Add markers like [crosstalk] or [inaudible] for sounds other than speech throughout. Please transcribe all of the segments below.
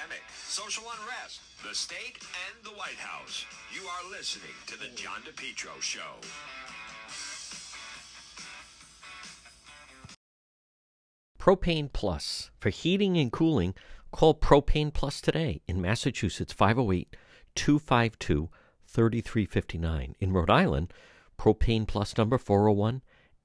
pandemic, social unrest, the state, and the White House. You are listening to The John DePetro Show. Propane Plus. For heating and cooling, call Propane Plus today in Massachusetts 508 252 3359. In Rhode Island, Propane Plus number 401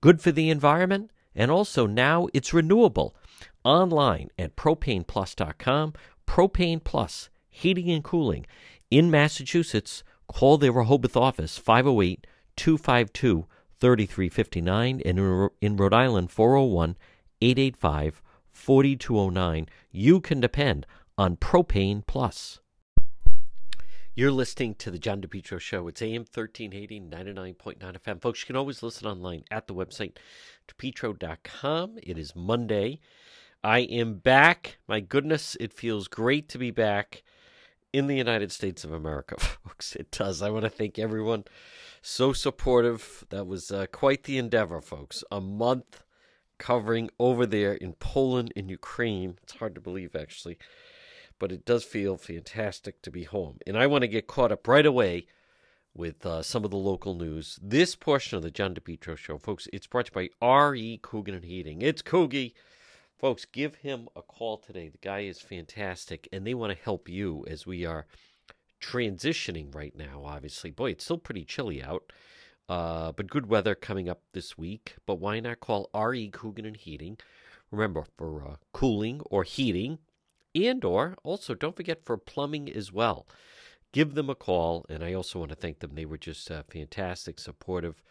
good for the environment, and also now it's renewable. Online at propaneplus.com. Propane Plus, heating and cooling in Massachusetts. Call their Rehoboth office 508 252 3359 and in Rhode Island 401 885 4209. You can depend on Propane Plus. You're listening to the John DePetro Show. It's AM 1380, 99.9 FM. Folks, you can always listen online at the website, depetro.com. It is Monday. I am back. My goodness, it feels great to be back in the United States of America, [laughs] folks. It does. I want to thank everyone so supportive. That was uh, quite the endeavor, folks. A month covering over there in Poland and Ukraine. It's hard to believe, actually but it does feel fantastic to be home. And I want to get caught up right away with uh, some of the local news. This portion of the John DePetro Show, folks, it's brought to you by R.E. Coogan and Heating. It's Coogie. Folks, give him a call today. The guy is fantastic, and they want to help you as we are transitioning right now, obviously. Boy, it's still pretty chilly out, uh, but good weather coming up this week. But why not call R.E. Coogan and Heating? Remember, for uh, cooling or heating, and or also don't forget for plumbing as well give them a call and i also want to thank them they were just uh, fantastic supportive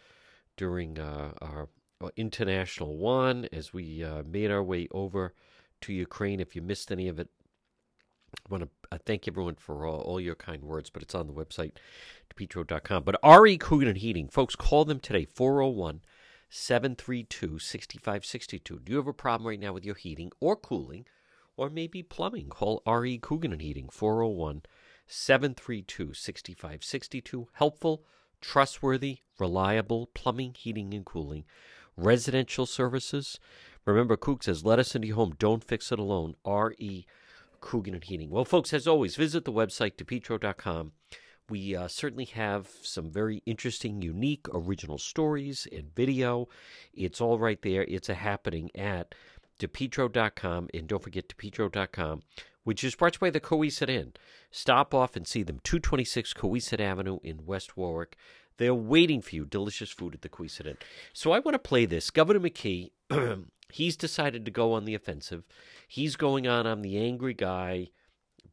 during uh, our uh, international one as we uh, made our way over to ukraine if you missed any of it I want to uh, thank everyone for all, all, your kind words, but it's on the website, depetro.com. But RE Coogan and Heating, folks, call them today, 401 732 6562. Do you have a problem right now with your heating or cooling? Or maybe plumbing. Call R.E. Coogan and Heating, 401 732 6562. Helpful, trustworthy, reliable plumbing, heating, and cooling. Residential services. Remember, Cook says, let us into your home. Don't fix it alone. R.E. Coogan and Heating. Well, folks, as always, visit the website, depetro.com. We uh, certainly have some very interesting, unique, original stories and video. It's all right there. It's a happening at depetro.com, and don't forget depetro.com, which is brought to you by the Cowesett Inn. Stop off and see them, 226 Cowesett Avenue in West Warwick. They're waiting for you. Delicious food at the Cowesett Inn. So I want to play this. Governor McKee, [clears throat] he's decided to go on the offensive. He's going on, I'm the angry guy,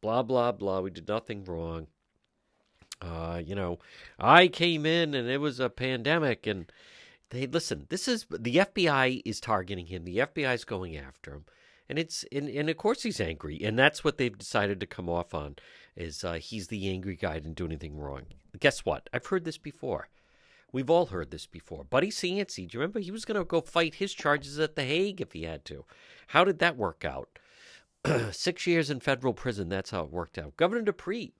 blah, blah, blah. We did nothing wrong. Uh, you know, I came in and it was a pandemic and they listen. This is the FBI is targeting him. The FBI is going after him, and it's and, and of course he's angry, and that's what they've decided to come off on is uh, he's the angry guy didn't do anything wrong. Guess what? I've heard this before. We've all heard this before. Buddy Cianci, do you remember he was going to go fight his charges at The Hague if he had to? How did that work out? [clears throat] Six years in federal prison. That's how it worked out. Governor DiPrete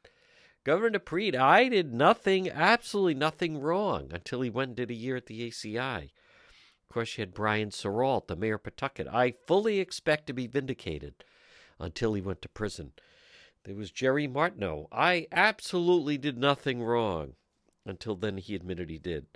Governor DiPrete, I did nothing, absolutely nothing wrong until he went and did a year at the ACI. Of course, you had Brian Sarault, the mayor of Pawtucket. I fully expect to be vindicated until he went to prison. There was Jerry Martineau. I absolutely did nothing wrong until then he admitted he did.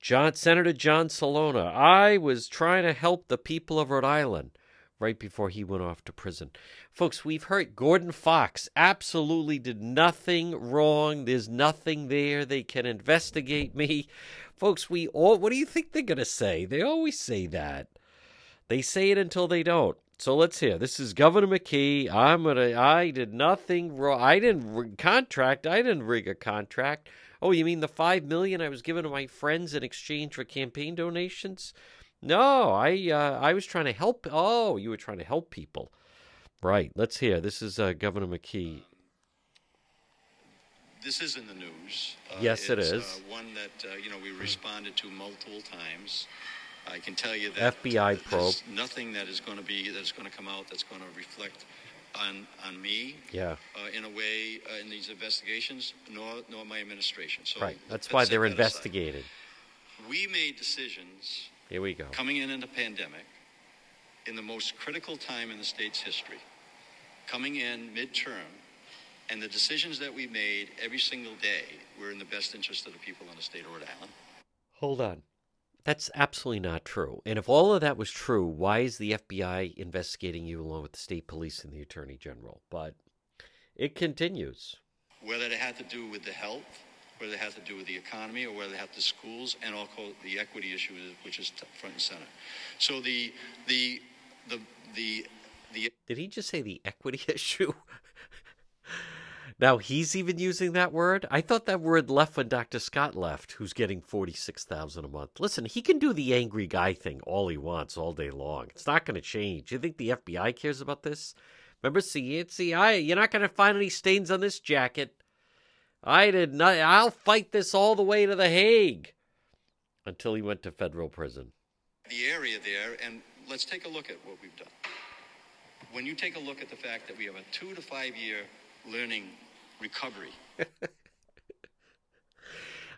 John Senator John Celona. I was trying to help the people of Rhode Island right before he went off to prison. Folks, we've heard Gordon Fox absolutely did nothing wrong. There's nothing there. They can investigate me. Folks, we all, what do you think they're going to say? They always say that. They say it until they don't. So let's hear. This is Governor McKee. I'm gonna. I did nothing wrong. I didn't rig contract. I didn't rig a contract. Oh, you mean the five million I was given to my friends in exchange for campaign donations? No, I uh, I was trying to help. Oh, you were trying to help people, right? Let's hear. This is uh, Governor McKee. this is in the news. Uh, Yes, it it's. Uh, one that uh, you know we responded to multiple times. I can tell you that FBI there's probe. Nothing that is going to be that's going to come out that's going to reflect on on me Yeah. uh, in a way uh, in these investigations, nor nor my administration. So Right. That's why they're that aside. We made decisions Here we go. coming in in a pandemic, in the most critical time in the state's history, coming in midterm, and the decisions that we made every single day were in the best interest of the people in the state of Rhode Island. Hold on. That's absolutely not true. And if all of that was true, why is the FBI investigating you along with the state police and the attorney general? But it continues. Whether it had to do with the health, whether it had to do with the economy, or whether it had to schools, and also the equity issue, which is front and center. So the the the the the Did he just say the equity [laughs] issue? now he's even using that word. I thought that word left when Dr. Scott left, who's getting forty six thousand a month. Listen, he can do the angry guy thing all he wants all day long. It's not going to change. You think the FBI cares about this? Remember, see, the I. You're not going to find any stains on this jacket. I did not. I'll fight this all the way to the Hague. Until he went to federal prison. the area there, and let's take a look at what we've done. When you take a look at the fact that we have a two to five year learning recovery, [laughs]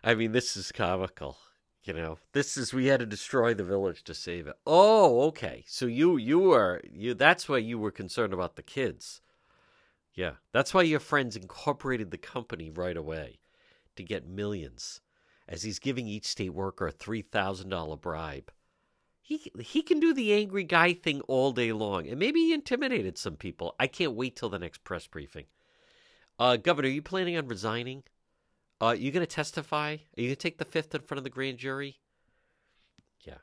I mean, this is comical. You know, this is we had to destroy the village to save it. Oh, okay. So you you were you that's why you were concerned about the kids. Yeah, that's why your friends incorporated the company right away to get millions, as he's giving each state worker a three thousand dollar bribe. He he can do the angry guy thing all day long, and maybe he intimidated some people. I can't wait till the next press briefing. Uh, Governor, are you planning on resigning? Uh, you going to testify? Are you going to take the fifth in front of the grand jury? Yeah.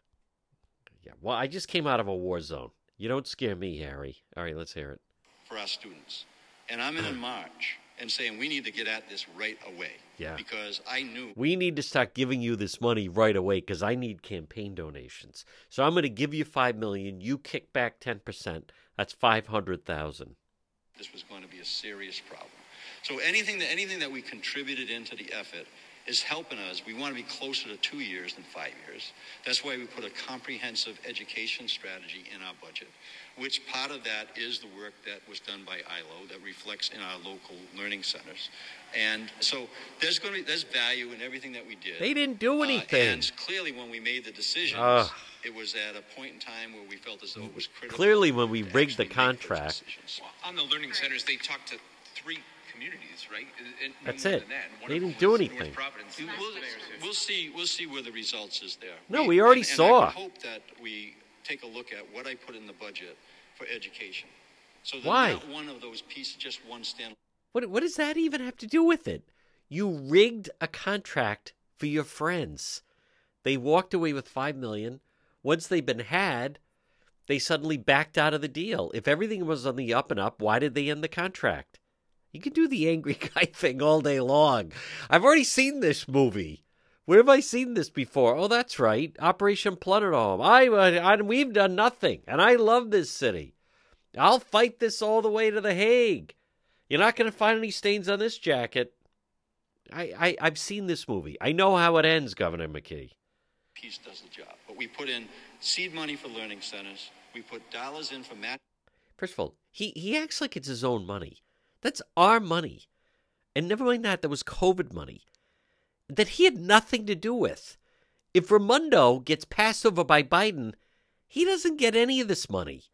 Yeah. Well, I just came out of a war zone. You don't scare me, Harry. All right, let's hear it. for our students. And I'm in March and saying we need to get at this right away. Yeah. Because I knew We need to start giving you this money right away because I need campaign donations. So I'm going to give you five million. You kick back ten percent. That's five hundred thousand. this was going to be a serious problem. So anything that anything that we contributed into the effort is helping us. We want to be closer to two years than five years. That's why we put a comprehensive education strategy in our budget, which part of that is the work that was done by ILO that reflects in our local learning centers. And so there's going to be there's value in everything that we did. They didn't do Uh, anything. and clearly, when we made the decisions, Ugh. it was at a point in time where we felt as though it was critical. Clearly, when we rigged the actually contract. Well, on the learning centers, they talked to three communities, right? And- and That's it. that. And They didn't do anything. We'll, we'll see. We'll see where the results is there. No, we already and, saw. And I hope that we take a look at what I put in the budget for education. So Why? not one of those pieces, just one stand. What what does that even have to do with it? You rigged a contract for your friends. They walked away with 5 million. Once they've been had, they suddenly backed out of the deal. If everything was on the up and up, why did they end the contract? You can do the angry [laughs] guy thing all day long. I've already seen this movie. Where have I seen this before? Oh, that's right. Operation Plunderdome. I, I, we've done nothing, and I love this city. I'll fight this all the way to The Hague. You're not going to find any stains on this jacket. I, I, I've seen this movie. I know how it ends, Governor McKee. piece does the job. But we put in seed money for learning centers. We put dollars in for mat. First of all, he, he acts like it's his own money. That's our money. And never mind that, that was COVID money that he had nothing to do with. If Raimondo gets passed over by Biden, he doesn't get any of this money.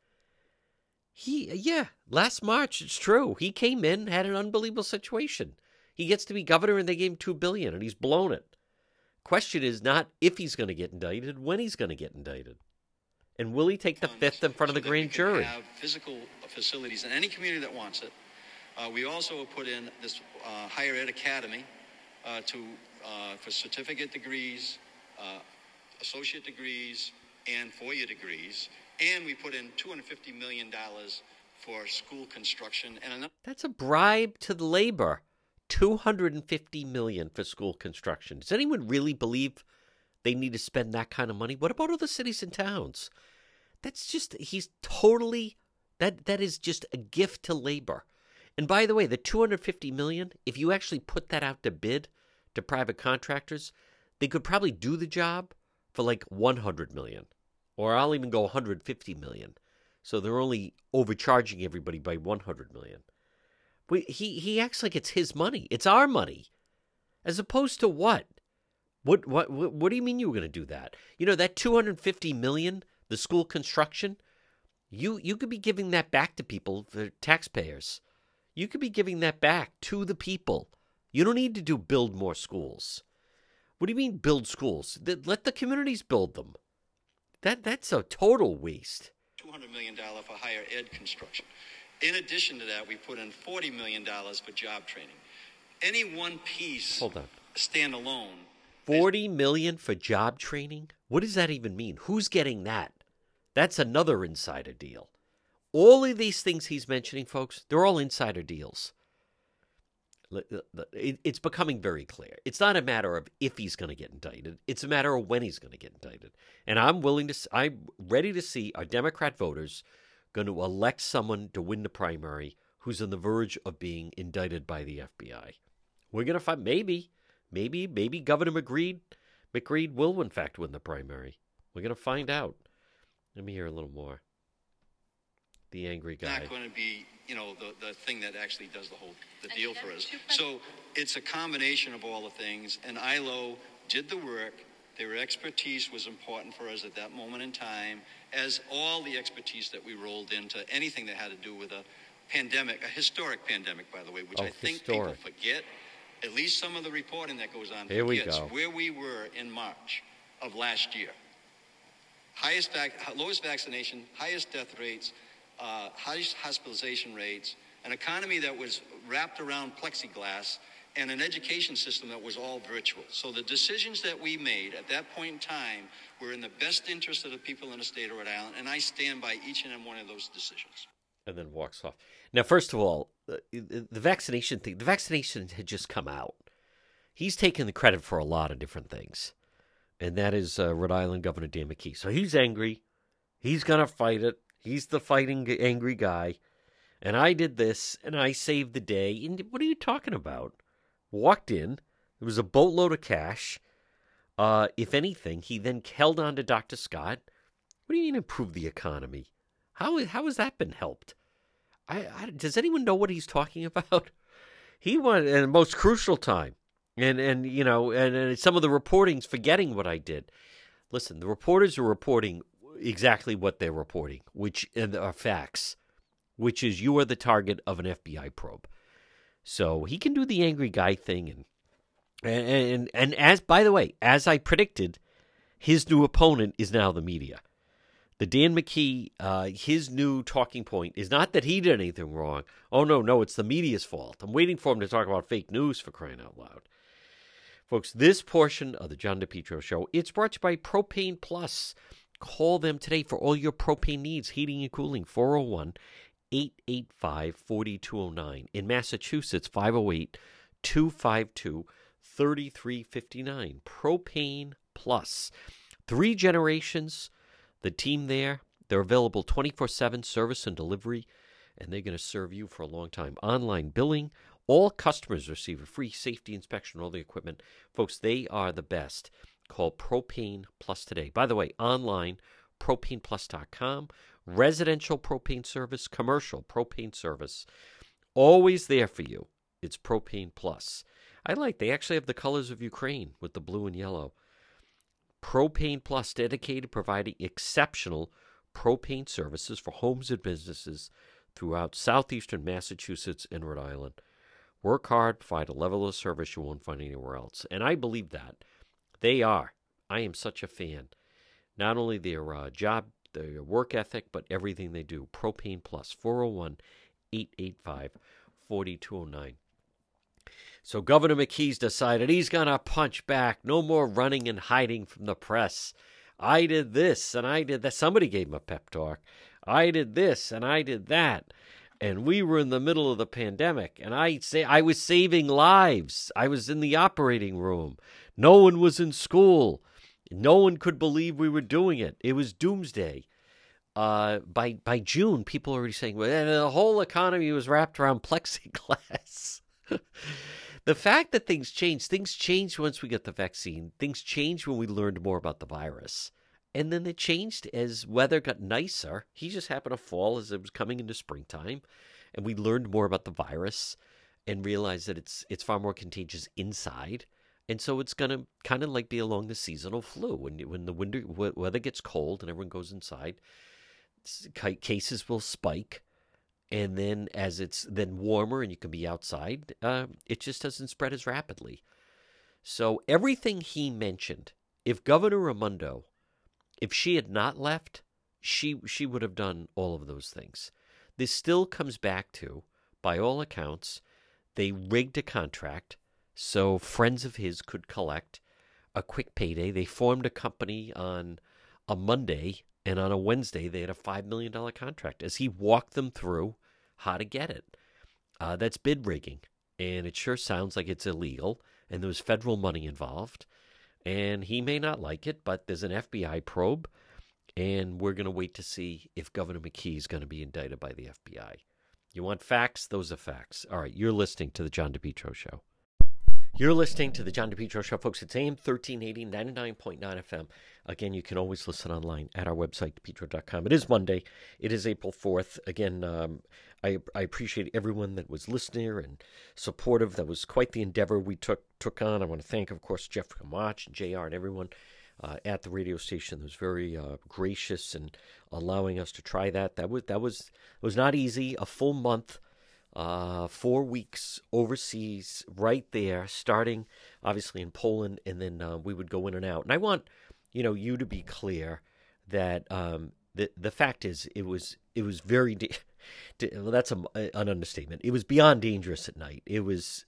He, yeah, last March, it's true. He came in, had an unbelievable situation. He gets to be governor, and they gave him two billion, and he's blown it. Question is not if he's going to get indicted, when he's going to get indicted, and will he take the fifth in front of the grand jury? Have physical facilities in any community that wants it. Uh, we also put in this uh, higher ed academy uh, to uh, for certificate degrees, uh, associate degrees, and four-year degrees, and we put in 250 million dollars for school construction and another. That's a bribe to the labor. 250 million for school construction. Does anyone really believe they need to spend that kind of money? What about other cities and towns? That's just he's totally that that is just a gift to labor. And by the way, the 250 million, if you actually put that out to bid to private contractors, they could probably do the job for like 100 million or I'll even go 150 million. So they're only overcharging everybody by 100 million. But he he acts like it's his money. It's our money. As opposed to what? What what what, what do you mean you were going to do that? You know that 250 million, the school construction, you you could be giving that back to people, the taxpayers. You could be giving that back to the people. You don't need to do build more schools. What do you mean build schools? Let the communities build them. That that's a total waste. $200 million for higher ed construction. In addition to that, we put in $40 million for job training. Any one piece Hold on. standalone. Forty million for job training? What does that even mean? Who's getting that? That's another insider deal. All of these things he's mentioning, folks, they're all insider deals. It's becoming very clear. It's not a matter of if he's going to get indicted. It's a matter of when he's going to get indicted. And I'm willing to. I'm ready to see our Democrat voters going to elect someone to win the primary who's on the verge of being indicted by the FBI. We're going to find maybe, maybe, maybe Governor McGreed, McGreed will in fact win the primary. We're going to find out. Let me hear a little more. The angry guy. Not going to be, you know, the, the thing that actually does the whole the deal for us. So it's a combination of all the things. And ILO did the work. Their expertise was important for us at that moment in time, as all the expertise that we rolled into anything that had to do with a pandemic, a historic pandemic, by the way, which oh, I think historic. people forget. At least some of the reporting that goes on Here we forgets go. where we were in March of last year. Highest vac- lowest vaccination, highest death rates, uh, highest hospitalization rates, an economy that was wrapped around plexiglass, and an education system that was all virtual. So the decisions that we made at that point in time were in the best interest of the people in the state of Rhode Island, and I stand by each and every one of those decisions. And then walks off. Now, first of all, the, the vaccination thing, the vaccination had just come out. He's taken the credit for a lot of different things. And that is uh, Rhode Island Governor Dan McKee. So he's angry. He's going to fight it. He's the fighting angry guy. And I did this and I saved the day. And what are you talking about? Walked in. There was a boatload of cash. Uh, if anything, he then held on to Dr. Scott. What do you mean improve the economy? How, how has that been helped? I, I, does anyone know what he's talking [laughs] about? He went at the most crucial time. And, and you know, and, and some of the reporting's forgetting what I did. Listen, the reporters are reporting exactly what they're reporting, which are facts, which is you are the target of an FBI probe. So he can do the angry guy thing, and and and, and as by the way, as I predicted, his new opponent is now the media. The Dan McKee, uh, his new talking point is not that he did anything wrong. Oh no, no, it's the media's fault. I'm waiting for him to talk about fake news for crying out loud. Folks, this portion of the John DePetro show, it's brought to you by Propane Plus. Call them today for all your propane needs, heating and cooling, 401 885 4209. In Massachusetts, 508 252 3359. Propane Plus. Three generations, the team there, they're available 24 7 service and delivery, and they're going to serve you for a long time. Online billing, all customers receive a free safety inspection all the equipment. Folks, they are the best. Call Propane Plus today. By the way, online, propaneplus.com, residential propane service, commercial propane service. Always there for you. It's Propane Plus. I like, they actually have the colors of Ukraine with the blue and yellow. Propane Plus, dedicated providing exceptional propane services for homes and businesses throughout southeastern Massachusetts and Rhode Island. Work hard, provide a level of service you won't find anywhere else. And I believe that. They are. I am such a fan. Not only their uh, job, their work ethic, but everything they do. Propane Plus, 401 885 4209. So Governor McKee's decided he's going to punch back. No more running and hiding from the press. I did this and I did that. Somebody gave him a pep talk. I did this and I did that. And we were in the middle of the pandemic and I say I was saving lives. I was in the operating room. No one was in school. No one could believe we were doing it. It was doomsday. uh, by by June, people are already saying well, the whole economy was wrapped around plexiglass. [laughs] the fact that things change, things change once we get the vaccine. Things change when we learned more about the virus. And then they changed as weather got nicer. He just happened to fall as it was coming into springtime. And we learned more about the virus and realized that it's it's far more contagious inside. And so it's going to kind of like be along the seasonal flu. When, when the winter weather gets cold and everyone goes inside, cases will spike and then as it's then warmer and you can be outside uh, it just doesn't spread as rapidly so everything he mentioned if governor raimondo if she had not left she she would have done all of those things this still comes back to by all accounts they rigged a contract so friends of his could collect a quick payday they formed a company on a monday and on a Wednesday, they had a $5 million contract as he walked them through how to get it. Uh, that's bid rigging. And it sure sounds like it's illegal. And there was federal money involved. And he may not like it, but there's an FBI probe. And we're going to wait to see if Governor McKee is going to be indicted by the FBI. You want facts? Those are facts. All right, you're listening to The John DePetro Show. You're listening to The John DePetro Show, folks. It's AM 1380, 99.9 FM. Again, you can always listen online at our website, petro.com. It is Monday. It is April 4th. Again, um, I, I appreciate everyone that was listening and supportive. That was quite the endeavor we took took on. I want to thank, of course, Jeff Kamach and JR and everyone uh, at the radio station that was very uh, gracious and allowing us to try that. That was that was was not easy. A full month uh, four weeks overseas, right there, starting obviously in Poland, and then uh, we would go in and out. And I want you know you to be clear that um, the the fact is it was it was very da- [laughs] well, that's a, an understatement. It was beyond dangerous at night. It was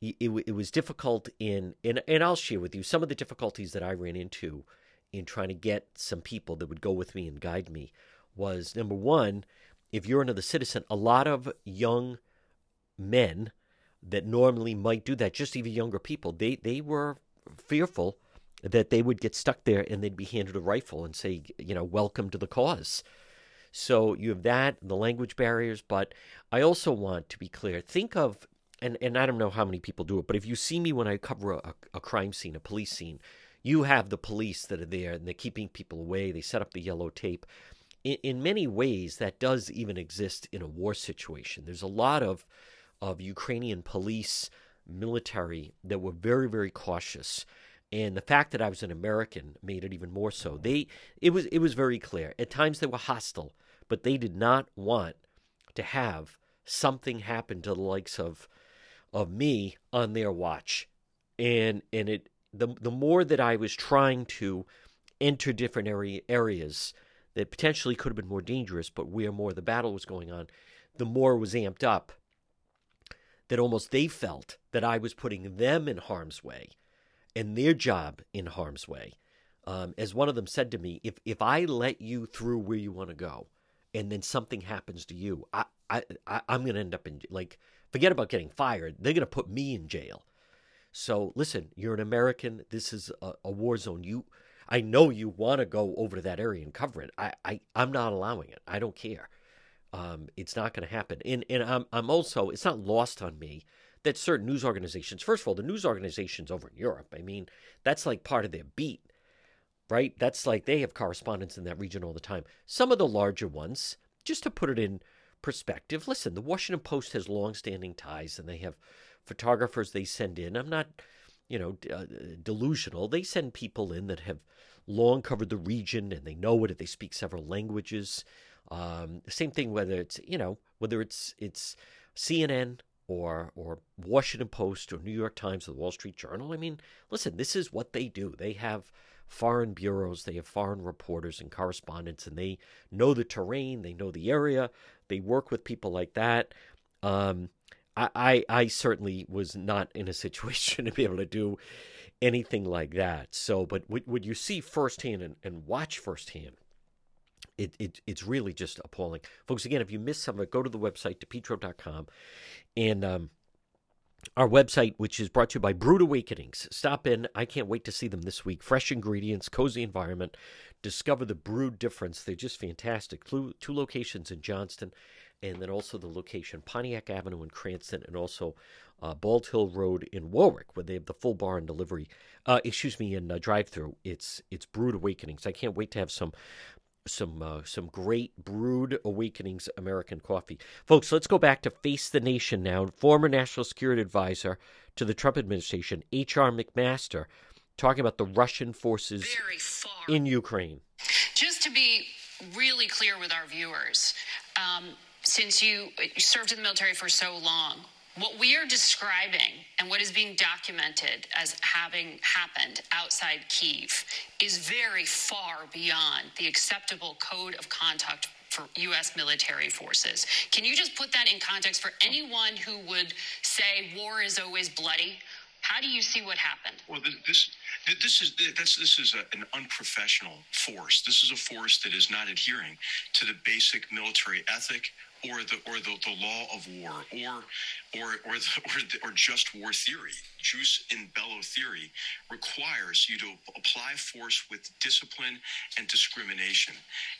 it, it was difficult in and and I'll share with you some of the difficulties that I ran into in trying to get some people that would go with me and guide me was number one if you're another citizen a lot of young men that normally might do that just even younger people they they were fearful that they would get stuck there and they'd be handed a rifle and say, you know, welcome to the cause. So you have that, the language barriers, but I also want to be clear. Think of, and, and I don't know how many people do it, but if you see me when I cover a, a crime scene, a police scene, you have the police that are there and they're keeping people away. They set up the yellow tape. In, in many ways, that does even exist in a war situation. There's a lot of, of Ukrainian police, military that were very, very cautious and the fact that I was an American made it even more so. They it was it was very clear. At times they were hostile, but they did not want to have something happen to the likes of of me on their watch. And and it the the more that I was trying to enter different area, areas that potentially could have been more dangerous, but where more the battle was going on, the more was amped up. That almost they felt that I was putting them in harm's way and their job in harm's way. Um, as one of them said to me, if if I let you through where you want to go, and then something happens to you, I I, I am going to end up in like forget about getting fired. They're going to put me in jail. So listen, you're an American. This is a, a war zone. You, I know you want to go over to that area and cover it. I, I I'm not allowing it. I don't care. Um, it's not going to happen. And and I'm I'm also it's not lost on me that certain news organizations, first of all, the news organizations over in Europe, I mean, that's like part of their beat, right? That's like they have correspondents in that region all the time. Some of the larger ones, just to put it in perspective, listen, the Washington Post has long-standing ties and they have photographers they send in. I'm not, you know, uh, delusional. They send people in that have long covered the region and they know it. They speak several languages. Um, same thing whether it's you know whether it's it's CNN or or Washington Post or New York Times or the Wall Street Journal. I mean, listen, this is what they do. They have foreign bureaus, they have foreign reporters and correspondents, and they know the terrain, they know the area, they work with people like that. Um, I, I, I certainly was not in a [laughs] situation to be able to do anything like that. So, but what, what you see firsthand and, and watch firsthand it, it, it's really just appalling. Folks, again, if you missed some of it, go to the website, depetro.com, and um, our website, which is brought to you by Brewed Awakenings. Stop in. I can't wait to see them this week. Fresh ingredients, cozy environment. Discover the brewed difference. They're just fantastic. Two, two locations in Johnston, and then also the location Pontiac Avenue in Cranston, and also uh, Bald Hill Road in Warwick, where they have the full bar and delivery. Uh, excuse me, in uh, drive-through. It's it's Brewed Awakenings. I can't wait to have some some uh, some great brewed awakenings American coffee, folks. Let's go back to face the nation now. Former national security advisor to the Trump administration, H.R. McMaster, talking about the Russian forces in Ukraine. Just to be really clear with our viewers, um, since you, you served in the military for so long, what we are describing and what is being documented as having happened outside Kiev is very far beyond the acceptable code of conduct for U.S. military forces. Can you just put that in context for anyone who would say war is always bloody? How do you see what happened? Well, this this is this, this is a, an unprofessional force. This is a force that is not adhering to the basic military ethic or the or the, the law of war or or or the, [laughs] or, the, or just war theory. Jus in bello theory requires you to apply force with discipline and discrimination,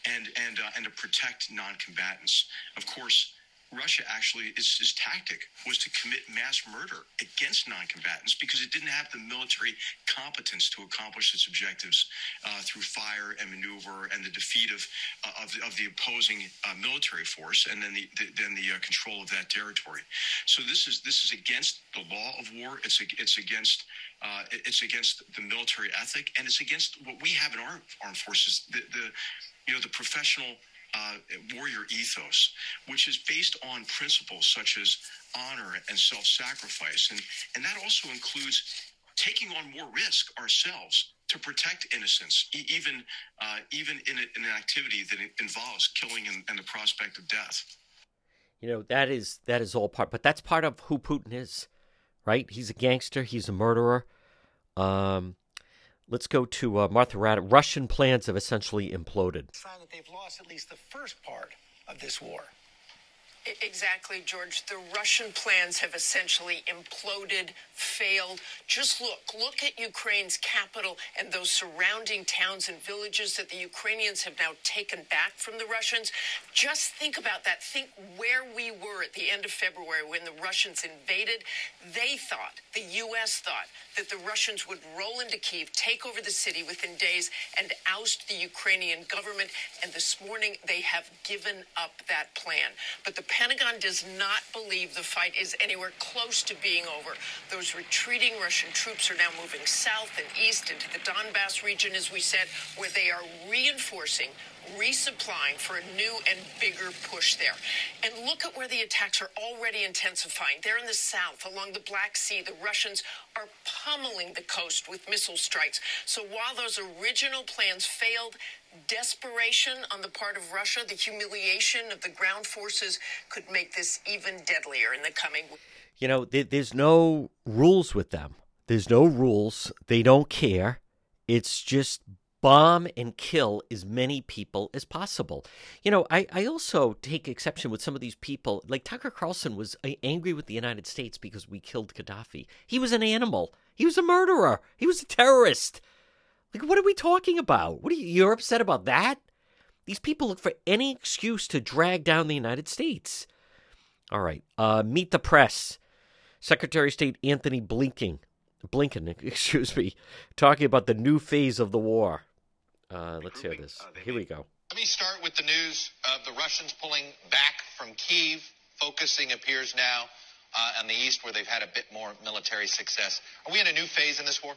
and and uh, and to protect non-combatants. Of course, Russia actually, its, its tactic was to commit mass murder against non-combatants because it didn't have the military competence to accomplish its objectives uh, through fire and maneuver and the defeat of uh, of, the, of, the, opposing uh, military force and then the, the then the uh, control of that territory. So this is this is against the law of war. It's it's against uh, it's against the military ethic and it's against what we have in our armed forces. The, the you know the professional uh, warrior ethos, which is based on principles such as honor and self sacrifice. And, and that also includes taking on more risk ourselves to protect innocence, e- even, uh, even in, a, in, an activity that involves killing and, and the prospect of death. You know, that is, that is all part, but that's part of who Putin is, right? He's a gangster, he's a murderer. Um, Let's go to uh, Martha Raddatz. Russian plans have essentially imploded. Find that they've lost at least the first part of this war. Exactly, George. The Russian plans have essentially imploded, failed. Just look. Look at Ukraine's capital and those surrounding towns and villages that the Ukrainians have now taken back from the Russians. Just think about that. Think where we were at the end of February when the Russians invaded. They thought, the U.S. thought, that the Russians would roll into Kiev, take over the city within days, and oust the Ukrainian government. And this morning, they have given up that plan. But the Pentagon does not believe the fight is anywhere close to being over. Those retreating Russian troops are now moving south and east into the Donbass region, as we said, where they are reinforcing resupplying for a new and bigger push there. And look at where the attacks are already intensifying. There in the south, along the Black Sea, the Russians are pummeling the coast with missile strikes. So while those original plans failed, desperation on the part of Russia, the humiliation of the ground forces could make this even deadlier in the coming weeks. You know, there's no rules with them. There's no rules. They don't care. It's just bomb and kill as many people as possible. You know, I, I also take exception with some of these people. Like Tucker Carlson was angry with the United States because we killed Gaddafi. He was an animal. He was a murderer. He was a terrorist. Like, what are we talking about? What are you, you're upset about that? These people look for any excuse to drag down the United States. All right. Uh, meet the press. Secretary of State Anthony Blinken, Blinken, [laughs] excuse me, talking about the new phase of the war. Uh, let's hear this. Uh, Here we go. Let me start with the news of the Russians pulling back from Kiev, focusing appears now uh, on the east, where they've had a bit more military success. Are we in a new phase in this war?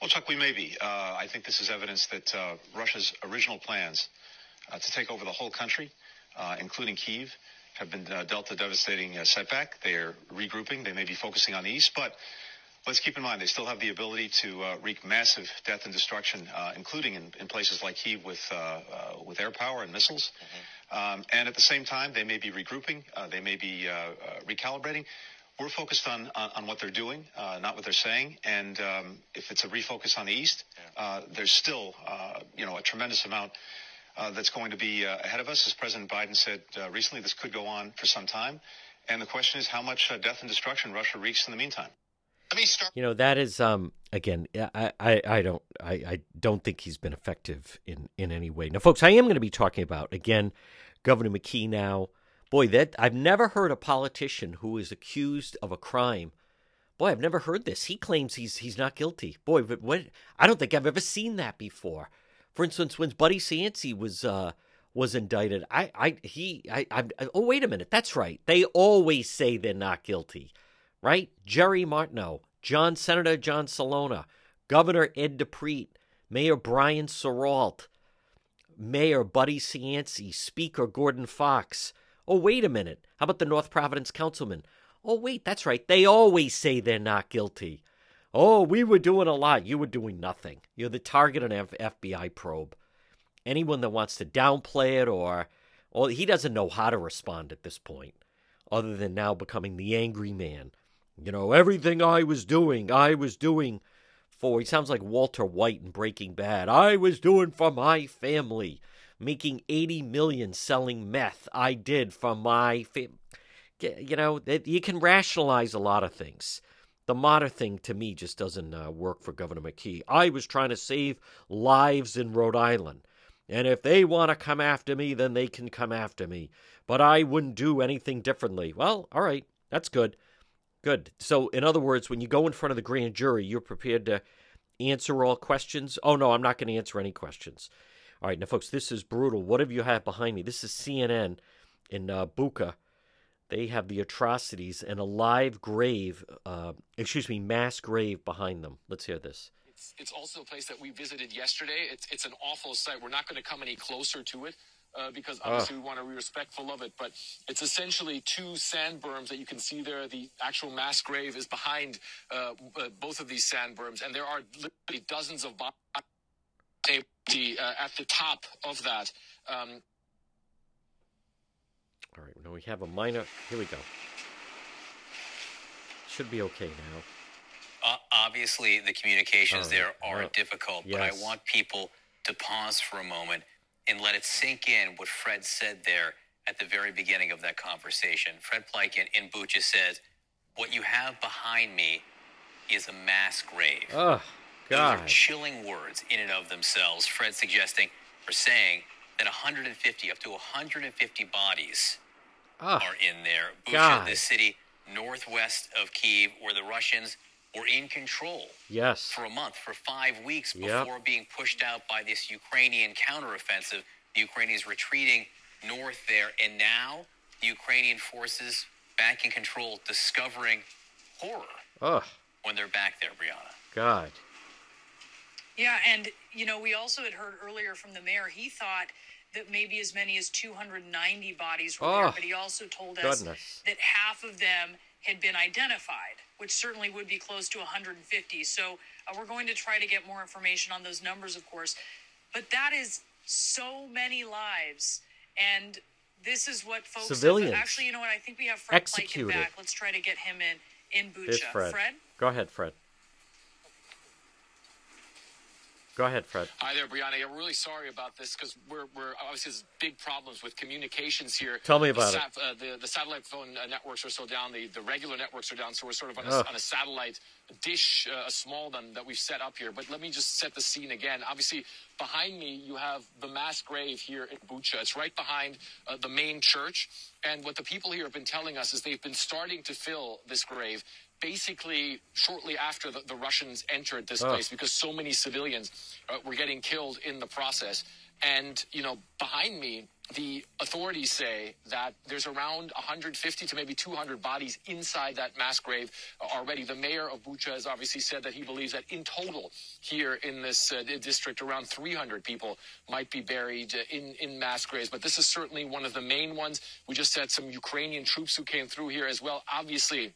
Well, Chuck, we may be. Uh, I think this is evidence that uh, Russia's original plans uh, to take over the whole country, including Kiev, have been dealt a devastating setback. They are regrouping. They may be focusing on the east, but Let's keep in mind they still have the ability to uh, wreak massive death and destruction, uh, including in, in, places like Kiev with uh, uh with air power and missiles. Mm-hmm. Um, and at the same time, they may be regrouping, uh, they may be uh, recalibrating. We're focused on, on, on what they're doing, not what they're saying. And um, if it's a refocus on the east, there's still you know a tremendous amount. that's going to be ahead of us. As President Biden said recently, this could go on for some time. And the question is how much uh, death and destruction Russia wreaks in the meantime. Let me start. You know that is um again I I, I don't I, I don't think he's been effective in in any way. Now, folks, I am going to be talking about again Governor McKee. Now, boy, that I've never heard a politician who is accused of a crime. Boy, I've never heard this. He claims he's he's not guilty. Boy, but what I don't think I've ever seen that before. For instance, when Buddy Cianci was uh was indicted, I I he I, I oh wait a minute, that's right. They always say they're not guilty right? Jerry Martineau, John Senator John Celona, Governor Ed DiPrete, Mayor Brian Sarault, Mayor Buddy Cianci, Speaker Gordon Fox. Oh, wait a minute. How about the North Providence councilman? Oh, wait, that's right. They always say they're not guilty. Oh, we were doing a lot. You were doing nothing. You're the target of an FBI probe. Anyone that wants to downplay it or, well, he doesn't know how to respond at this point, other than now becoming the angry man you know, everything I was doing, I was doing for. He sounds like Walter White in Breaking Bad. I was doing for my family, making 80 million selling meth. I did for my family. You know, you can rationalize a lot of things. The Mater thing to me just doesn't uh, work for Governor McKee. I was trying to save lives in Rhode Island. And if they want to come after me, then they can come after me. But I wouldn't do anything differently. Well, all right, that's good. Good. So, in other words, when you go in front of the grand jury, you're prepared to answer all questions. Oh, no, I'm not going to answer any questions. All right, now, folks, this is brutal. What have you have behind me? This is CNN in uh, Bucha. They have the atrocities and a live grave, uh, excuse me, mass grave behind them. Let's hear this. It's, it's also a place that we visited yesterday. It's, it's an awful site. We're not going to come any closer to it uh, because obviously we want to be respectful of it. But it's essentially two sand berms that you can see there. The actual mass grave is behind uh, uh, both of these sand berms, and there are literally dozens of bodies uh, at the top of that. Um, All right, now we have a minor. Here we go. Should be okay now. Uh, obviously, the communications right. there are difficult, yes. but I want people to pause for a moment and let it sink in what Fred said there at the very beginning of that conversation. Fred Pleitgen in Bucha says, What you have behind me is a mass grave. Oh, God. Those are chilling words in and of themselves. Fred suggesting or saying that 150, up to 150 bodies oh, are in there. Bucha, the city northwest of Kiev, where the Russians were in control yes. for a month, for five weeks before yep. being pushed out by this Ukrainian counteroffensive. The Ukrainians retreating north there, and now the Ukrainian forces back in control, discovering horror Ugh. when they're back there, Brianna. God. Yeah, and you know, we also had heard earlier from the mayor. He thought that maybe as many as 290 bodies were oh, there, but he also told us goodness. that half of them had been identified, which certainly would be close to 150. So uh, we're going to try to get more information on those numbers, of course. But that is so many lives. And this is what folks civilians have, actually, you know what? I think we have Fred Executed. back. Let's try to get him in in Bucha. Fred. Fred. Go ahead, Fred. Go ahead, Fred. Hi there, Brianna. I'm really sorry about this because we're, we're obviously there's big problems with communications here. Tell me about the, it. Uh, the, the satellite phone uh, networks are still down. The, the regular networks are down. So we're sort of on a, on a satellite dish, uh, a small one that we've set up here. But let me just set the scene again. Obviously, behind me, you have the mass grave here in Bucha. It's right behind uh, the main church. And what the people here have been telling us is they've been starting to fill this grave basically shortly after the, the Russians entered this oh. place because so many civilians uh, were getting killed in the process. And, you know, behind me, the authorities say that there's around 150 to maybe 200 bodies inside that mass grave already. The mayor of Bucha has obviously said that he believes that in total here in this uh, district, around 300 people might be buried uh, in, in mass graves. But this is certainly one of the main ones. We just had some Ukrainian troops who came through here as well. Obviously,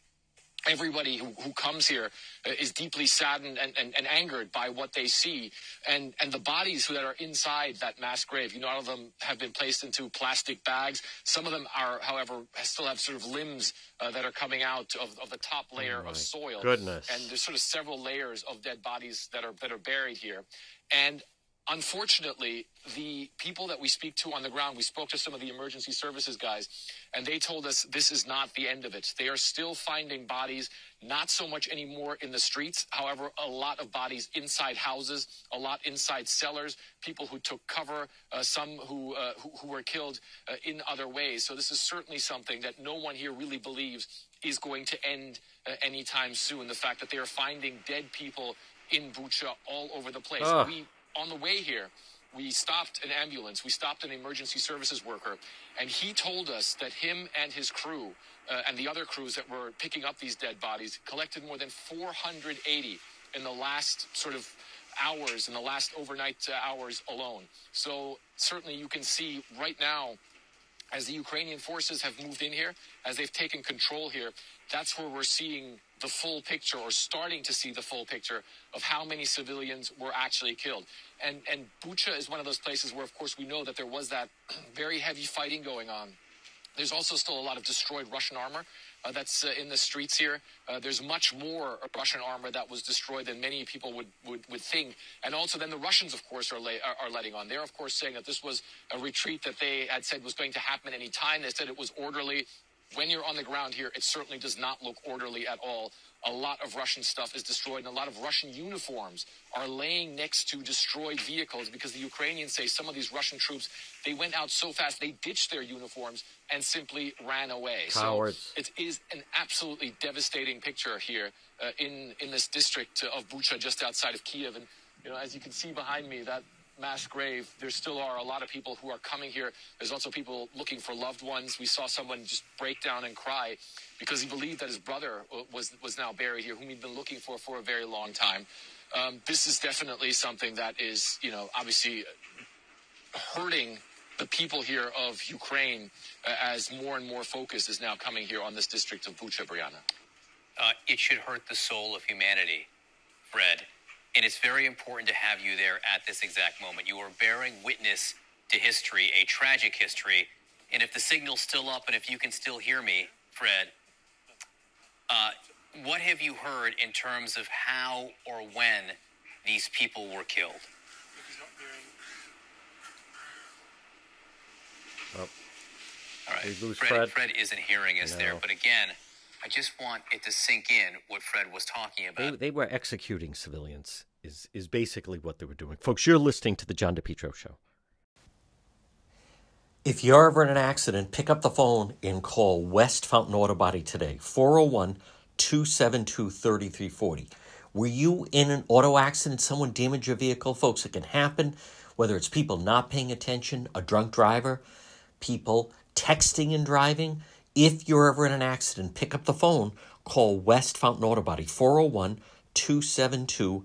everybody who, who comes here uh, deeply saddened and, and, and, angered by what they see. And, and the bodies that are inside that mass grave, you know, all of them have been placed into plastic bags. Some of them are, however, still have sort of limbs uh, that are coming out of, of the top layer oh of soil. Goodness. And there's sort of several layers of dead bodies that are, that are buried here. And unfortunately, the people that we speak to on the ground, we spoke to some of the emergency services guys, and they told us this is not the end of it. They are still finding bodies, not so much anymore in the streets. However, a lot of bodies inside houses, a lot inside cellars, people who took cover, uh, some who, uh, who, who were killed uh, in other ways. So this is certainly something that no one here really believes is going to end uh, anytime soon. The fact that they are finding dead people in Bucha all over the place. We on the way here, we stopped an ambulance, we stopped an emergency services worker, and he told us that him and his crew uh, and the other crews that were picking up these dead bodies collected more than 480 in the last sort of hours, in the last overnight uh, hours alone. So certainly you can see right now, as the Ukrainian forces have moved in here, as they've taken control here, that's where we're seeing the full picture or starting to see the full picture of how many civilians were actually killed. And, and Bucha is one of those places where, of course, we know that there was that [clears throat] very heavy fighting going on. There's also still a lot of destroyed Russian armor uh, that's uh, in the streets here. Uh, there's much more Russian armor that was destroyed than many people would, would, would think. And also, then the Russians, of course, are, lay, are, are letting on. They're, of course, saying that this was a retreat that they had said was going to happen any time. They said it was orderly when you're on the ground here, it certainly does not look orderly at all. A lot of Russian stuff is destroyed, and a lot of Russian uniforms are laying next to destroyed vehicles because the Ukrainians say some of these Russian troops they went out so fast they ditched their uniforms and simply ran away. Cowards. So it is an absolutely devastating picture here uh, in in this district of Bucha, just outside of Kiev, and you know as you can see behind me that mass grave, there still are a lot of people who are coming here. There's also people looking for loved ones. We saw someone just break down and cry because he believed that his brother was was now buried here, whom he'd been looking for for a very long time. Um, this is definitely something that is, you know, obviously hurting the people here of Ukraine uh, as more and more focus is now coming here on this district of Bucha, Brianna. Uh, it should hurt the soul of humanity, Fred. And it's very important to have you there at this exact moment. You are bearing witness to history, a tragic history. And if the signal's still up and if you can still hear me, Fred, uh, what have you heard in terms of how or when these people were killed? Oh. All right. We lose Fred, Fred. Fred isn't hearing us there. But again, I just want it to sink in what Fred was talking about. They, they were executing civilians, is, is basically what they were doing. Folks, you're listening to The John DePetro Show. If you're ever in an accident, pick up the phone and call West Fountain Auto Body today, 401 272 3340. Were you in an auto accident? Someone damaged your vehicle? Folks, it can happen, whether it's people not paying attention, a drunk driver, people texting and driving. If you're ever in an accident, pick up the phone, call West Fountain Auto Body, 401 272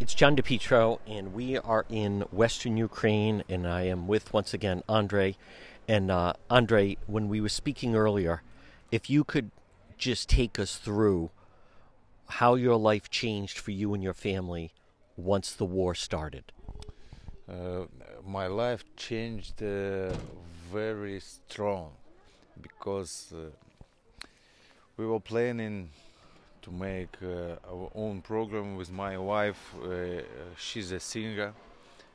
It's John DePetro, and we are in Western Ukraine, and I am with, once again, Andre. And uh, Andre, when we were speaking earlier, if you could just take us through how your life changed for you and your family once the war started. Uh, my life changed uh, very strong because uh, we were planning to make uh, our own program with my wife. Uh, she's a singer,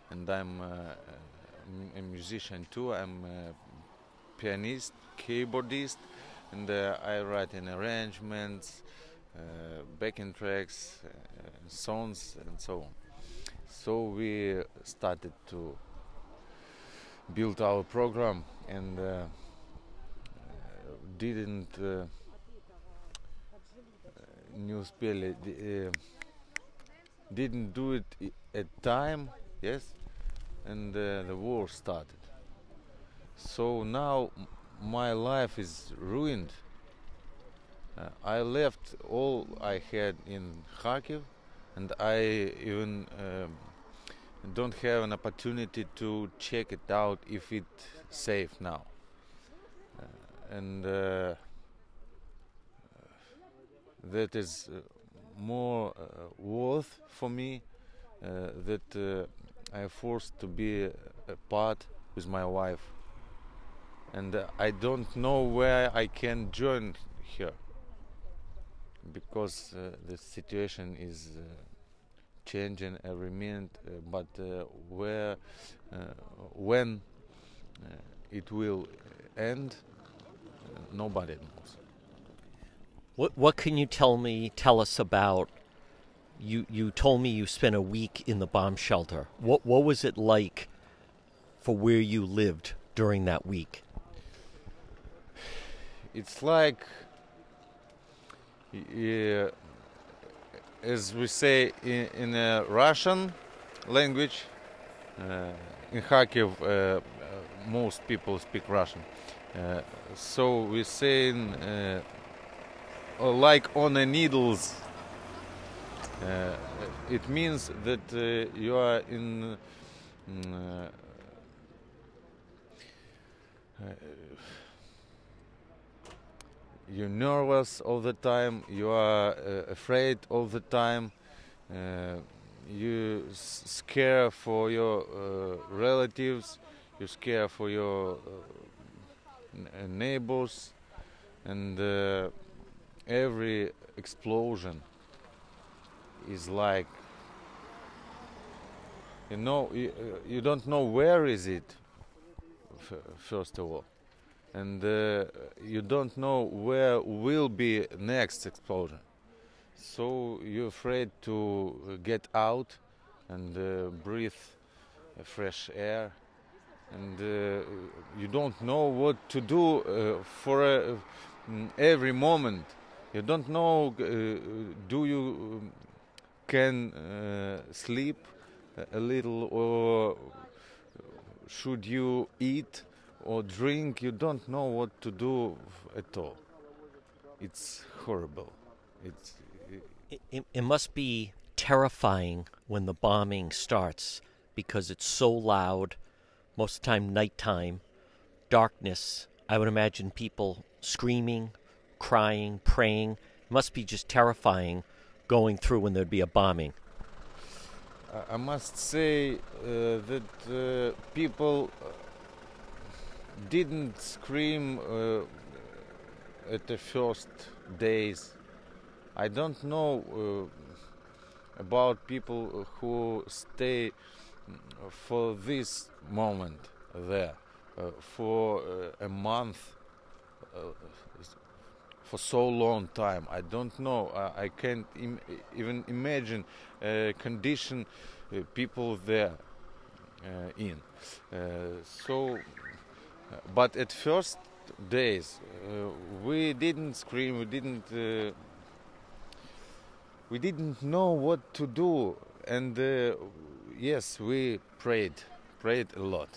and I'm uh, a musician too. I'm a pianist, keyboardist, and uh, I write in arrangements, uh, backing tracks, uh, songs, and so on. So we started to build our program, and didn't Newspaper uh, eh, didn't do it at time yes and uh, the war started. So now my life is ruined. Uh, i left all i had in kharkiv and i even um, don't have an opportunity to check it out if it's safe now. Uh, and uh, that is uh, more uh, worth for me uh, that I forced to be apart with my wife. And I don't know where I can join her because the situation is changing every minute uh, but uh, where uh, when it will end nobody knows what what can you tell me tell us about you you told me you spent a week in the bomb shelter. What what was it like for where you lived during that week? It's like uh, as we say in, in a Russian language, uh, in Kharkiv, uh, most people speak Russian. Uh, so we say in like on a needles. Uh, it means that uh, you are in mm, uh, you're nervous all the time you are uh, afraid all the time uh, you scare for your uh, relatives you scare for your neighbors and every explosion is like you know you, you don't know where is it first of all. And uh, you don't know where will be next explosion. So you're afraid to get out and uh, breathe fresh air. And uh, you don't know what to do uh, for uh, every moment you don't know uh, do you um, can uh, sleep a little or should you eat or drink? You don't know what to do at all. It's horrible. It's it, it, it must be terrifying when the bombing starts because it's so loud most of the time nighttime darkness. I would imagine people screaming crying, praying. It must be just terrifying going through when there'd be a bombing. I must say uh, that uh, people uh, didn't scream uh, at the first days. I don't know uh, about people who stay for this moment there uh, for a month for so long time. I don't know. I, I can't Im even imagine uh, condition uh, people there uh, in. Uh, so, but at first days uh, we didn't scream. We didn't. Uh, we didn't know what to do, and yes, we prayed, prayed a lot.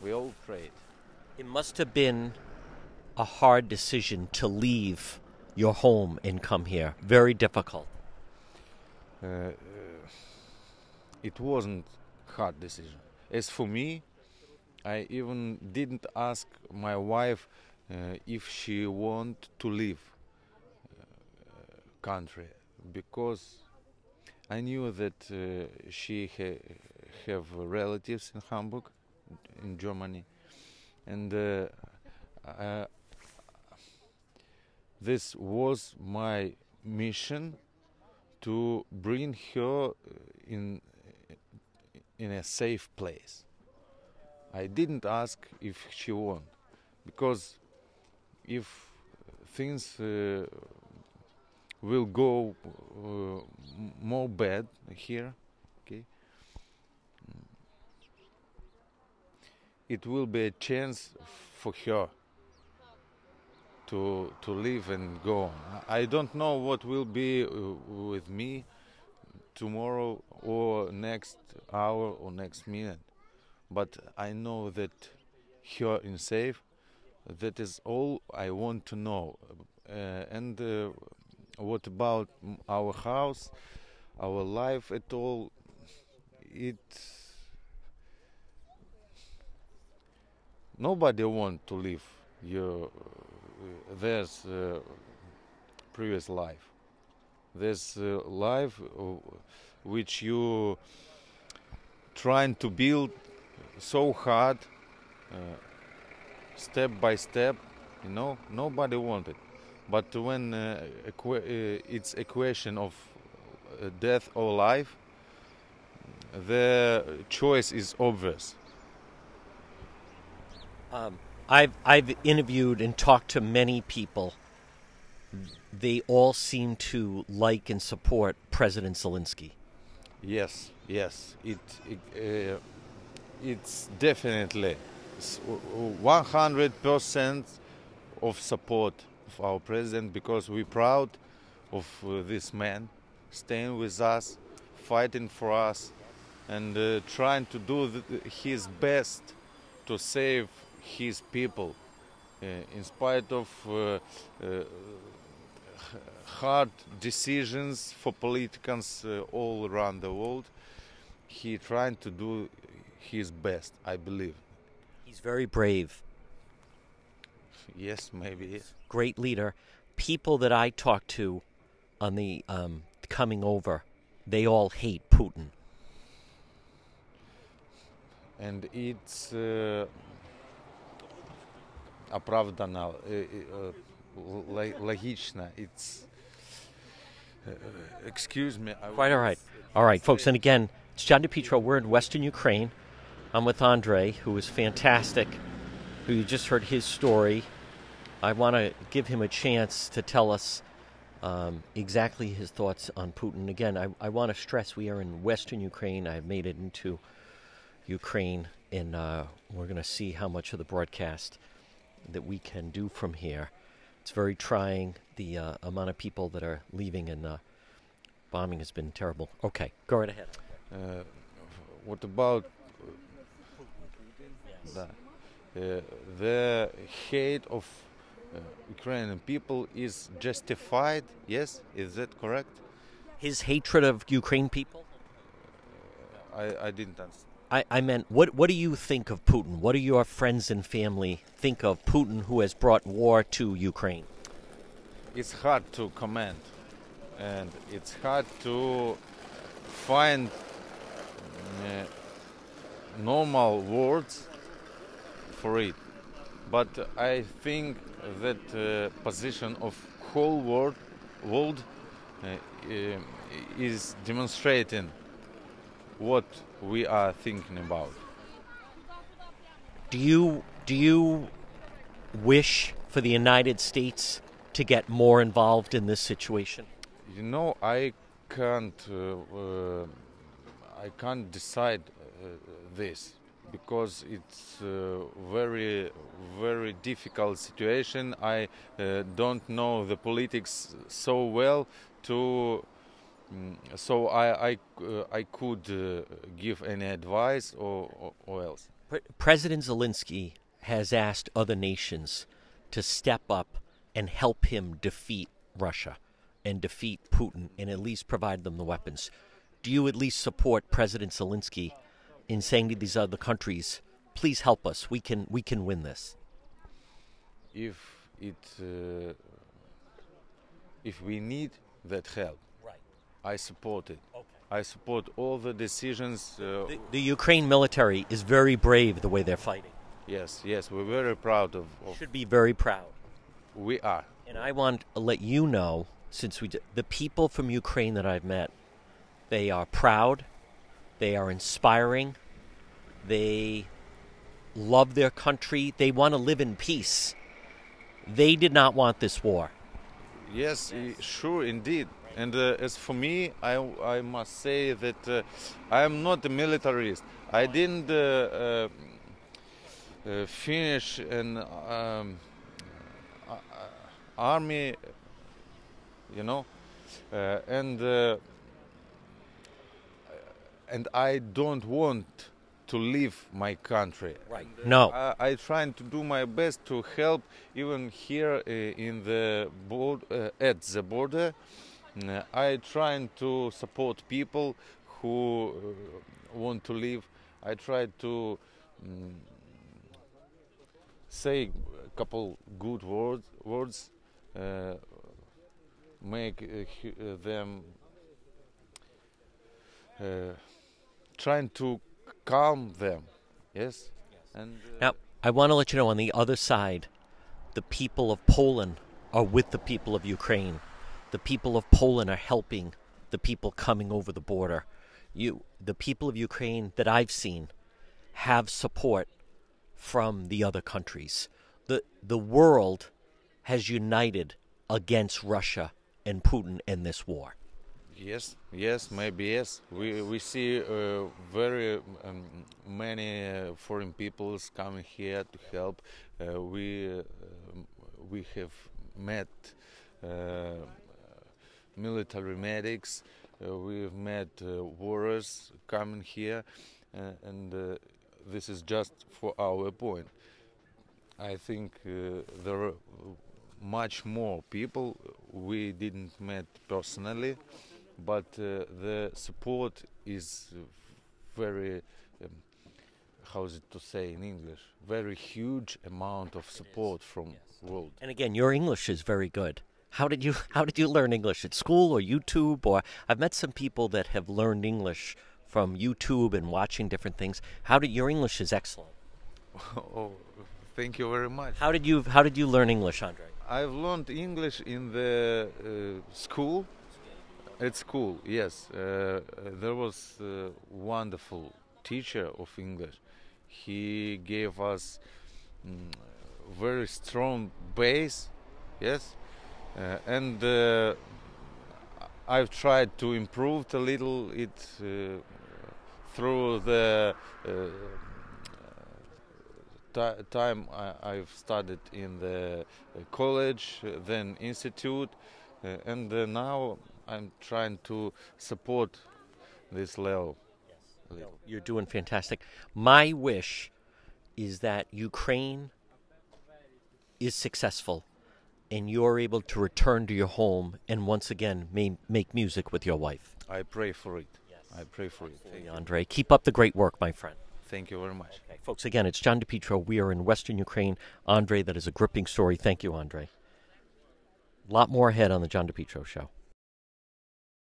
We all prayed. It must have been a hard decision to leave your home and come here? Very difficult. Uh, uh, it wasn't hard decision. As for me, I even didn't ask my wife uh, if she want to leave uh, country because I knew that uh, she ha have relatives in Hamburg, in Germany, and uh, this was my mission to bring her in in a safe place. I didn't ask if she won, because if things uh, will go uh, more bad here, okay, it will be a chance for her to to live and go. I don't know what will be uh, with me tomorrow or next hour or next minute, but I know that here in safe. That is all I want to know. Uh, and uh, what about our house, our life at all? It nobody want to live your there's uh, previous life. There's uh, life which you trying to build so hard, step by step. You know, nobody wanted. But when uh, it's a question of death or life, the choice is obvious. Um, I've I've interviewed and talked to many people. They all seem to like and support President Zelensky. Yes, yes, it, it uh, it's definitely one hundred percent of support of our president because we're proud of uh, this man staying with us, fighting for us, and uh, trying to do his best to save his people uh, in spite of uh, uh, hard decisions for politicians all around the world he trying to do his best i believe. He's very brave. Yes maybe. Great leader. People that i talk to on the um, coming over they all hate putin. And it's uh, оправдано, логично. It's excuse me. Quite all right. All right, folks. And again, it's John DePetro. We're in Western Ukraine. I'm with Andre, who is fantastic, who you just heard his story. I want to give him a chance to tell us um, exactly his thoughts on Putin. Again, I, I want to stress we are in Western Ukraine. I've made it into Ukraine, and uh, we're going to see how much of the broadcast that we can do from here. It's very trying. The uh, amount of people that are leaving and uh, bombing has been terrible. Okay, go right ahead. Uh, what about the, uh, the hate of uh, Ukrainian people is justified? Yes, is that correct? His hatred of Ukraine people? I, I didn't understand. I, I meant, what, what do you think of Putin? What do your friends and family think of Putin, who has brought war to Ukraine? It's hard to comment, and it's hard to find uh, normal words for it. But I think that uh, position of whole world, world uh, uh is demonstrating what we are thinking about. Do you do you wish for the United States to get more involved in this situation? You know, I can't uh, uh, I can't decide uh, this because it's a very very difficult situation. I uh, don't know the politics so well to Mm, so I I, uh, I could uh, give any advice or, or, or else. President Zelensky has asked other nations to step up and help him defeat Russia and defeat Putin and at least provide them the weapons. Do you at least support President Zelensky in saying to these other countries, please help us. We can we can win this. If it uh, if we need that help, I support it. Okay. I support all the decisions. Uh, the, the, Ukraine military is very brave the way they're fighting. Yes, yes, we're very proud of. of Should be very proud. We are. And I want to let you know, since we did, the people from Ukraine that I've met, they are proud, they are inspiring, they love their country, they want to live in peace. They did not want this war. Yes, yes. sure, indeed. And uh, as for me, I, I must say that uh, I am not a militarist. I didn't uh, uh, uh finish and um, army, you know, uh, and uh, and I don't want to leave my country. Right. No. I, I trying to do my best to help even here uh, in the board uh, at the border. Uh, I trying to support people who uh, want to leave. I try to um, say a couple good words, words, uh, make uh, uh, them uh, trying to calm them. Yes, and Now, I want to let you know on the other side, the people of Poland are with the people of Ukraine. The people of Poland are helping the people coming over the border. You, the people of Ukraine that I've seen, have support from the other countries. the The world has united against Russia and Putin in this war. Yes, yes, maybe yes. We we see uh, very um, many uh, foreign peoples coming here to help. Uh, we uh, we have met uh, military medics. Uh, we've met uh, warriors coming here, uh, and uh, this is just for our point. I think uh, there are much more people we didn't met personally, but uh, the support is very, um, how is it to say in English? Very huge amount of support from world. And again, your English is very good. How did you how did you learn English at school or YouTube or I've met some people that have learned English from YouTube and watching different things. How did your English is excellent. [laughs] oh, thank you very much. How did you how did you learn English, Andre? I've learned English in the uh, school. At school, yes. Uh, there was a wonderful teacher of English. He gave us mm, very strong base, yes. Uh, and uh, I've tried to improve a little it uh, through the time I, I've studied in the college, then institute, uh, and uh, now I'm trying to support this level. You're doing fantastic. My wish is that Ukraine is successful and you're able to return to your home and once again may, make music with your wife. I pray for it. Yes. I pray for it. Thank you. Andre, keep up the great work, my friend. Thank you very much. Okay, folks, again, it's John DePetro. We are in Western Ukraine. Andre, that is a gripping story. Thank you, Andre. A lot more ahead on the John DePetro Show.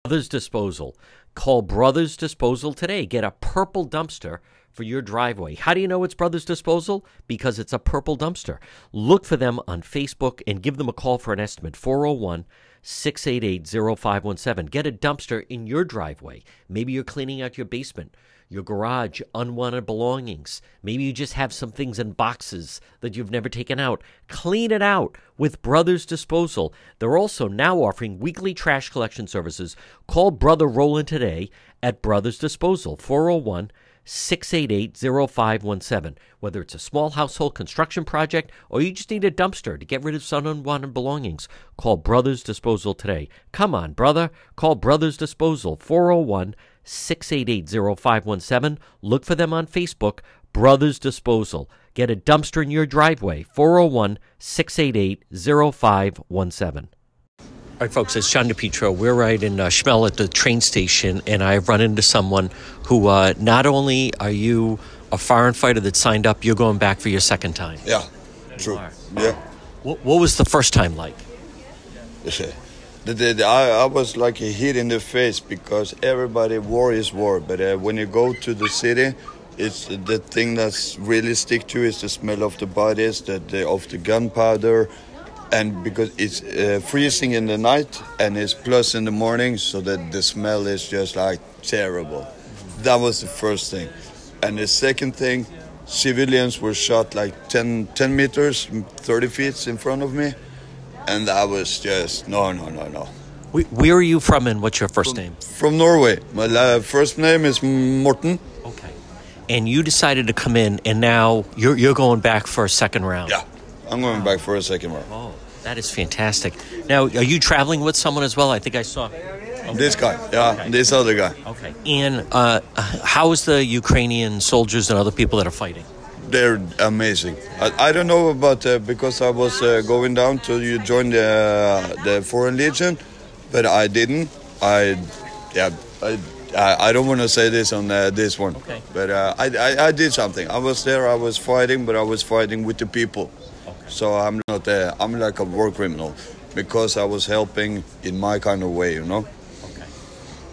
Brothers Disposal. Call Brothers Disposal today. Get a purple dumpster for your driveway. How do you know it's Brothers Disposal? Because it's a purple dumpster. Look for them on Facebook and give them a call for an estimate 401 688 0517. Get a dumpster in your driveway. Maybe you're cleaning out your basement, your garage, unwanted belongings. Maybe you just have some things in boxes that you've never taken out. Clean it out with Brothers Disposal. They're also now offering weekly trash collection services. Call Brother Roland today at Brothers Disposal 401 688 0517. Whether it's a small household construction project or you just need a dumpster to get rid of some unwanted belongings, call Brothers Disposal today. Come on, brother. Call Brothers Disposal 401 688 0517. Look for them on Facebook, Brothers Disposal. Get a dumpster in your driveway 401 688 0517. All right, folks, it's John DePetro. We're right in uh, Przemyśl at the train station, and I've run into someone who uh, not only are you a foreign fighter that signed up, you're going back for your second time. Yeah, true. Yeah. What, what was the first time like? The, the, the- I, I was like a hit in the face because everybody war is war, but uh, when you go to the city, it's the thing that's really stick to is the smell of the bodies, the, the of the gunpowder, and because it's uh, freezing in the night and it's plus in the morning, so that the smell is just like terrible. That was the first thing, and the second thing, civilians were shot like 10, 10 meters, 30 feet in front of me, and that was just no, no, no, no. Where, where are you from, and what's your first name? From Norway. My first name is Morten. Okay. And you decided to come in, and now you're you're going back for a second round. Yeah, I'm going back for a second round. Oh, That is fantastic. Now, are you traveling with someone as well? I think I saw. This guy, yeah, okay. this other guy. Okay. And uh, how is the Ukrainian soldiers and other people that are fighting? They're amazing. I, I don't know about uh, because I was uh, going down to you join the the Foreign Legion, but I didn't. I yeah I I, I don't want to say this on uh, this one, okay. but uh, I, I, I did something. I was there. I was fighting, but I was fighting with the people. So I'm not there. I'm like a war criminal because I was helping in my kind of way, you know. Okay.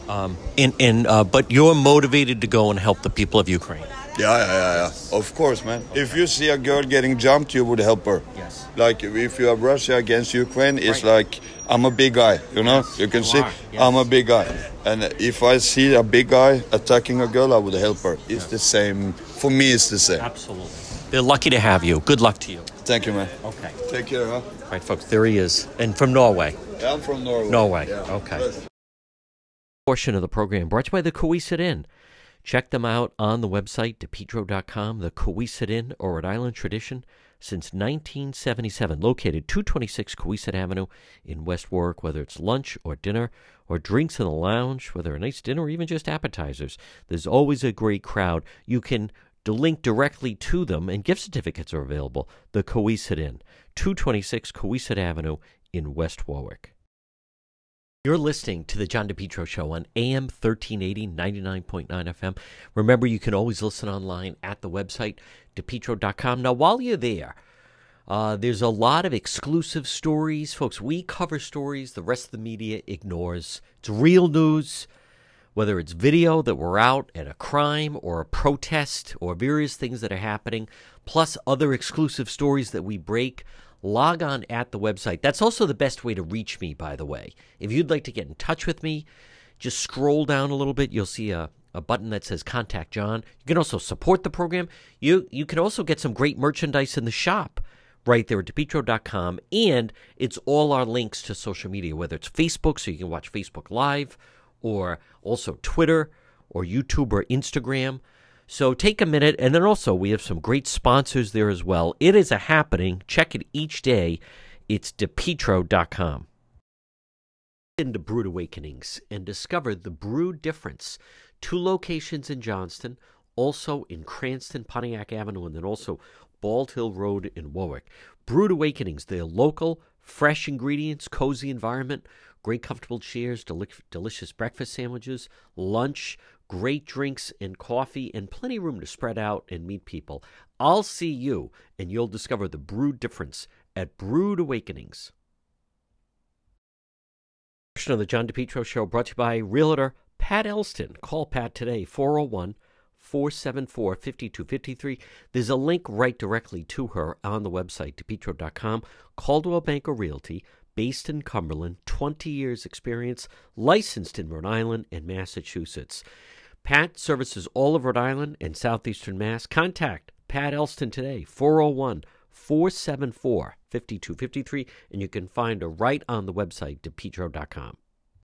Um, and and uh, but you're motivated to go and help the people of Ukraine. Yeah, yeah, yeah, yeah. Of course, man. Okay. If you see a girl getting jumped, you would help her. Yes. Like if you have Russia against Ukraine, it's right. like I'm a big guy. You know, yes, you can you see yes. I'm a big guy, and if I see a big guy attacking a girl, I would help her. It's the same. For me, it's the same. Absolutely. They're lucky to have you. Good luck to you. Thank you, man. Okay. Take care, huh? All right, folks. There he is, and from Norway. Yeah, I'm from Norway. Norway. Yeah. Okay. Portion of the program brought to you by the Cowesett Inn. Check them out on the website, depetro.com, the Cowesett Inn, or Rhode Island tradition since 1977, located 226 Cowesett Avenue in West Warwick, whether it's lunch or dinner or drinks in the lounge, whether a nice dinner or even just appetizers. There's always a great crowd. You can link directly to them, and gift certificates are available. The Cowesett Inn, 226 Cowesett Avenue in West Warwick. You're listening to the John DePetro Show on AM 1380, 99.9 FM. Remember, you can always listen online at the website, depetro.com. Now, while you're there, uh, there's a lot of exclusive stories. Folks, we cover stories the rest of the media ignores. It's real news, whether it's video that we're out at a crime or a protest or various things that are happening, plus other exclusive stories that we break log on at the website. That's also the best way to reach me, by the way. If you'd like to get in touch with me, just scroll down a little bit. You'll see a, a button that says Contact John. You can also support the program. You, you can also get some great merchandise in the shop right there at depetro.com. And it's all our links to social media, whether it's Facebook, so you can watch Facebook Live, or also Twitter, or YouTube, or Instagram. So take a minute, and then also we have some great sponsors there as well. It is a happening. Check it each day. It's depetro.com. Into Brewed Awakenings and discover the Brood difference. Two locations in Johnston, also in Cranston, Pontiac Avenue, and then also Bald Hill Road in Warwick. Brewed Awakenings, they're local, fresh ingredients, cozy environment, great comfortable chairs, deli- delicious breakfast sandwiches, lunch, great drinks and coffee, and plenty of room to spread out and meet people. I'll see you, and you'll discover the brewed difference at Brewed Awakenings. Of the John DePetro Show brought to you by Realtor Pat Elston. Call Pat today, 401 474 5253. There's a link right directly to her on the website, depetro.com. Coldwell Banker Realty, based in Cumberland, 20 years experience, licensed in Rhode Island and Massachusetts. Pat services all of Rhode Island and southeastern Mass. Contact Pat Elston today, 401 474 5253, and you can find her right on the website, depetro.com.